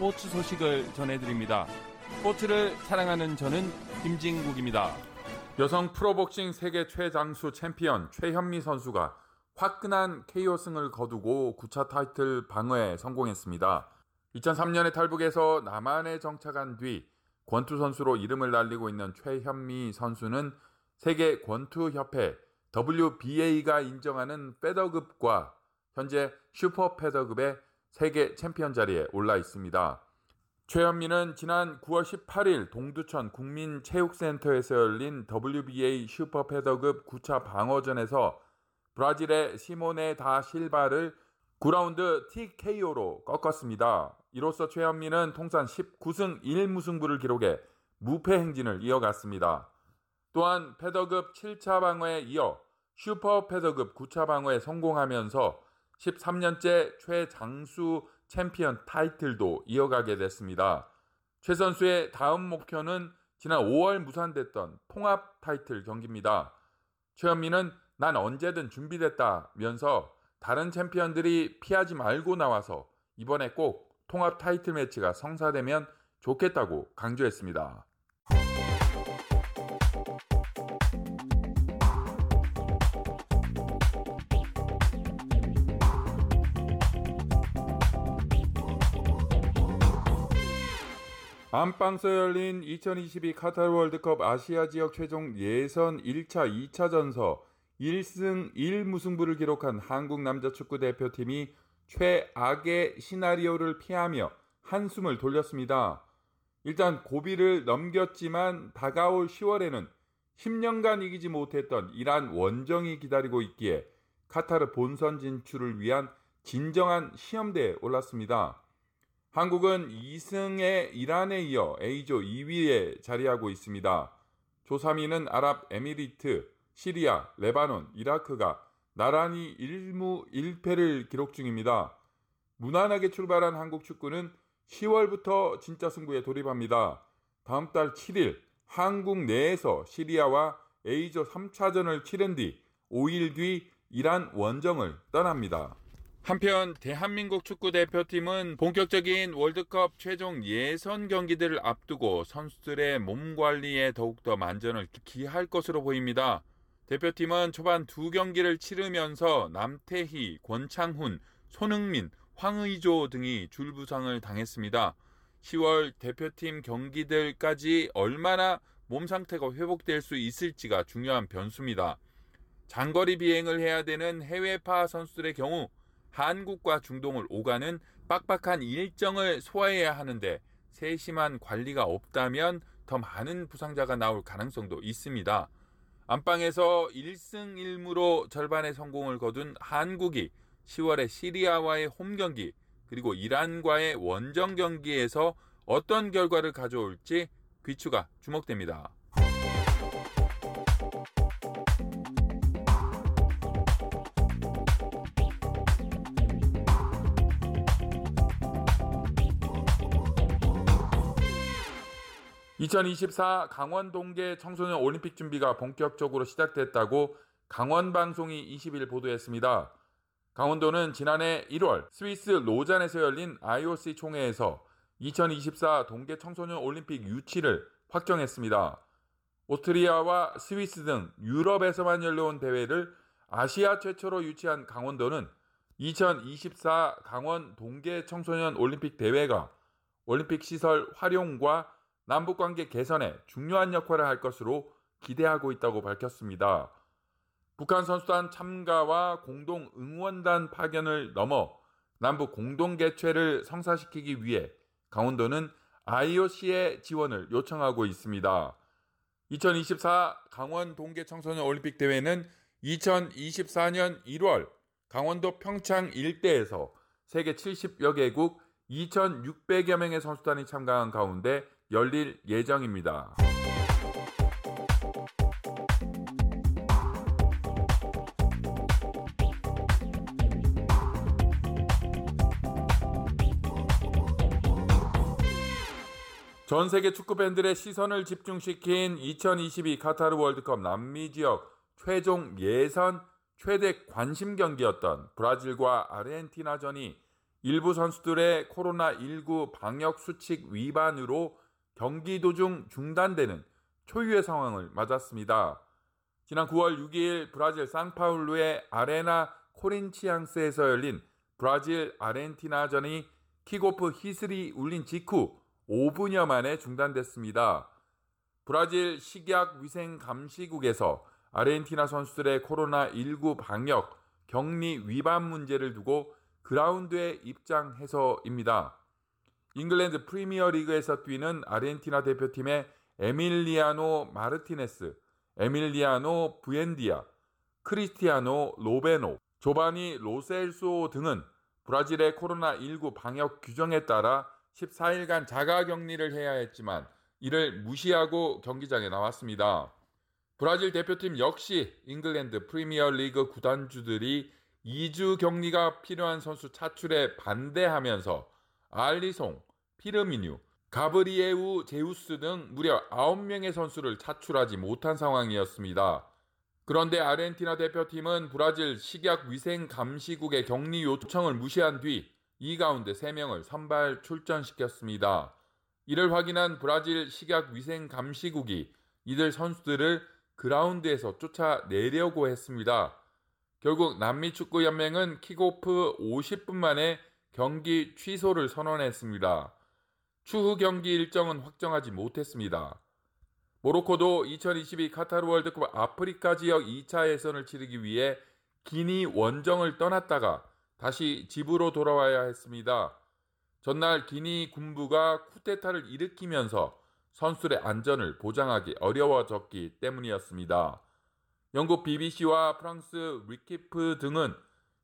스포츠 소식을 전해드립니다. 스포츠를 사랑하는 저는 김진국입니다. 여성 프로복싱 세계 최장수 챔피언 최현미 선수가 화끈한 KO승을 거두고 9차 타이틀 방어에 성공했습니다. 2003년에 탈북해서 남한에 정착한 뒤 권투 선수로 이름을 날리고 있는 최현미 선수는 세계 권투협회 WBA가 인정하는 페더급과 현재 슈퍼 페더급의 세계 챔피언 자리에 올라 있습니다. 최현미는 지난 9월 18일 동두천 국민체육센터에서 열린 WBA 슈퍼 페더급 9차 방어전에서 브라질의 시모네 다 실바를 9라운드 TKO로 꺾었습니다. 이로써 최현미는 통산 19승 1무승부를 기록해 무패 행진을 이어갔습니다. 또한 페더급 7차 방어에 이어 슈퍼 페더급 9차 방어에 성공하면서 13년째 최장수 챔피언 타이틀도 이어가게 됐습니다. 최 선수의 다음 목표는 지난 5월 무산됐던 통합 타이틀 경기입니다. 최현미는 난 언제든 준비됐다면서 다른 챔피언들이 피하지 말고 나와서 이번에 꼭 통합 타이틀 매치가 성사되면 좋겠다고 강조했습니다. 안방서 열린 2022 카타르 월드컵 아시아 지역 최종 예선 1차, 2차전서 1승 1무승부를 기록한 한국 남자 축구 대표팀이 최악의 시나리오를 피하며 한숨을 돌렸습니다. 일단 고비를 넘겼지만 다가올 10월에는 10년간 이기지 못했던 이란 원정이 기다리고 있기에 카타르 본선 진출을 위한 진정한 시험대에 올랐습니다. 한국은 2승의 이란에 이어 A조 2위에 자리하고 있습니다. 조 3위는 아랍에미리트, 시리아, 레바논, 이라크가 나란히 1무 1패를 기록 중입니다. 무난하게 출발한 한국 축구는 10월부터 진짜 승부에 돌입합니다. 다음 달 7일 한국 내에서 시리아와 A조 3차전을 치른 뒤 5일 뒤 이란 원정을 떠납니다. 한편 대한민국 축구 대표팀은 본격적인 월드컵 최종 예선 경기들을 앞두고 선수들의 몸 관리에 더욱더 만전을 기할 것으로 보입니다. 대표팀은 초반 두 경기를 치르면서 남태희, 권창훈, 손흥민, 황의조 등이 줄부상을 당했습니다. 10월 대표팀 경기들까지 얼마나 몸 상태가 회복될 수 있을지가 중요한 변수입니다. 장거리 비행을 해야 되는 해외파 선수들의 경우 한국과 중동을 오가는 빡빡한 일정을 소화해야 하는데 세심한 관리가 없다면 더 많은 부상자가 나올 가능성도 있습니다. 안방에서 1승 1무로 절반의 성공을 거둔 한국이 10월에 시리아와의 홈 경기 그리고 이란과의 원정 경기에서 어떤 결과를 가져올지 귀추가 주목됩니다. 2024 강원 동계 청소년 올림픽 준비가 본격적으로 시작됐다고 강원방송이 20일 보도했습니다. 강원도는 지난해 1월 스위스 로잔에서 열린 IOC 총회에서 2024 동계 청소년 올림픽 유치를 확정했습니다. 오스트리아와 스위스 등 유럽에서만 열려온 대회를 아시아 최초로 유치한 강원도는 2024 강원 동계 청소년 올림픽 대회가 올림픽 시설 활용과 남북 관계 개선에 중요한 역할을 할 것으로 기대하고 있다고 밝혔습니다. 북한 선수단 참가와 공동 응원단 파견을 넘어 남북 공동 개최를 성사시키기 위해 강원도는 IOC의 지원을 요청하고 있습니다. 2024 강원 동계 청소년 올림픽 대회는 2024년 1월 강원도 평창 일대에서 세계 70여 개국 2,600여 명의 선수단이 참가한 가운데 열릴 예정입니다. 전 세계 축구 팬들의 시선을 집중시킨 2022 카타르 월드컵 남미 지역 최종 예선 최대 관심 경기였던 브라질과 아르헨티나전이 일부 선수들의 코로나19 방역 수칙 위반으로 경기 도중 중단되는 초유의 상황을 맞았습니다. 지난 9월 6일 브라질 상파울루의 아레나 코린치앙스에서 열린 브라질 아르헨티나전이 킥오프 히슬이 울린 직후 5분여 만에 중단됐습니다. 브라질 식약 위생 감시국에서 아르헨티나 선수들의 코로나19 방역 격리 위반 문제를 두고 그라운드에 입장해서입니다. 잉글랜드 프리미어 리그에서 뛰는 아르헨티나 대표팀의 에밀리아노 마르티네스, 에밀리아노 부엔디아, 크리스티아노 로메로, 조바니 로셀소 등은 브라질의 코로나19 방역 규정에 따라 14일간 자가 격리를 해야 했지만 이를 무시하고 경기장에 나왔습니다. 브라질 대표팀 역시 잉글랜드 프리미어 리그 구단주들이 2주 격리가 필요한 선수 차출에 반대하면서 알리송, 피르미뉴, 가브리에우 제주스 등 무려 9명의 선수를 차출하지 못한 상황이었습니다. 그런데 아르헨티나 대표팀은 브라질 식약 위생 감시국의 격리 요청을 무시한 뒤 이 가운데 3명을 선발 출전시켰습니다. 이를 확인한 브라질 식약 위생 감시국이 이들 선수들을 그라운드에서 쫓아내려고 했습니다. 결국 남미 축구 연맹은 킥오프 50분 만에 경기 취소를 선언했습니다. 추후 경기 일정은 확정하지 못했습니다. 모로코도 2022 카타르 월드컵 아프리카 지역 2차 예선을 치르기 위해 기니 원정을 떠났다가 다시 집으로 돌아와야 했습니다. 전날 기니 군부가 쿠데타를 일으키면서 선수들의 안전을 보장하기 어려워졌기 때문이었습니다. 영국 BBC와 프랑스 위키프 등은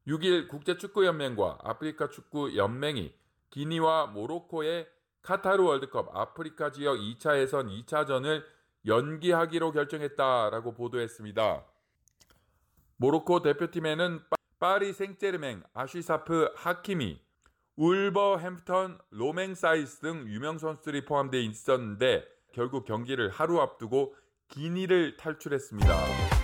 6일 국제축구연맹과 아프리카 축구연맹이 기니와 모로코의 카타르 월드컵 아프리카 지역 2차 예선 2차전을 연기하기로 결정했다라고 보도했습니다. 모로코 대표팀에는 파리 생제르맹, 아슈라프 하키미, 울버햄프턴 로맹 사이스 등 유명 선수들이 포함되어 있었는데 결국 경기를 하루 앞두고 기니를 탈출했습니다.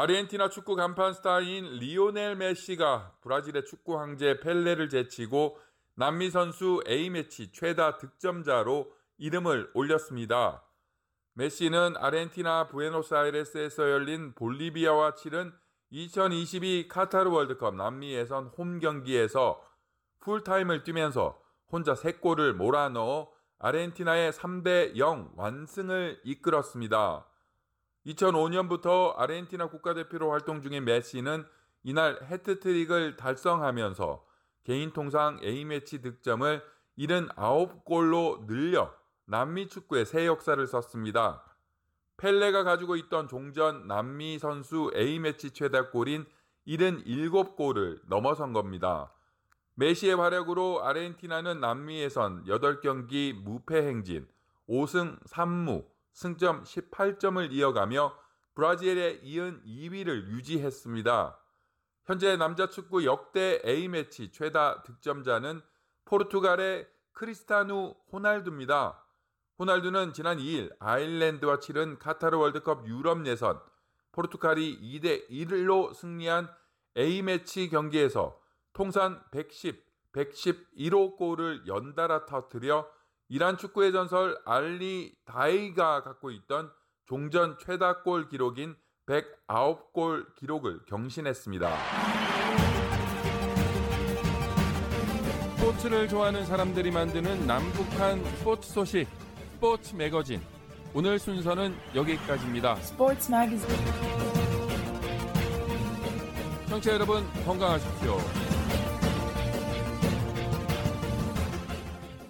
아르헨티나 축구 간판 스타인 리오넬 메시가 브라질의 축구 황제 펠레를 제치고 남미 선수 A매치 최다 득점자로 이름을 올렸습니다. 메시는 아르헨티나 부에노스아이레스에서 열린 볼리비아와 치른 2022 카타르 월드컵 남미 예선 홈 경기에서 풀타임을 뛰면서 혼자 3골을 몰아넣어 아르헨티나의 3대 0 완승을 이끌었습니다. 2005년부터 아르헨티나 국가대표로 활동 중인 메시는 이날 해트트릭을 달성하면서 개인 통상 A매치 득점을 79골로 늘려 남미 축구의 새 역사를 썼습니다. 펠레가 가지고 있던 종전 남미 선수 A매치 최다골인 77골을 넘어선 겁니다. 메시의 활약으로 아르헨티나는 남미에선 8경기 무패 행진, 5승 3무, 승점 18점을 이어가며 브라질에 이은 2위를 유지했습니다. 현재 남자 축구 역대 A매치 최다 득점자는 포르투갈의 크리스타누 호날두입니다. 호날두는 지난 2일 아일랜드와 치른 카타르 월드컵 유럽 예선 포르투갈이 2대 1로 승리한 A매치 경기에서 통산 110, 111호 골을 연달아 터뜨려 이란 축구의 전설 알리 다이가 갖고 있던 종전 최다 골 기록인 109골 기록을 경신했습니다. 스포츠를 좋아하는 사람들이 만드는 남북한 스포츠 소식 스포츠 매거진 오늘 순서는 여기까지입니다. Sports Magazine. 청취자 여러분 건강하십시오.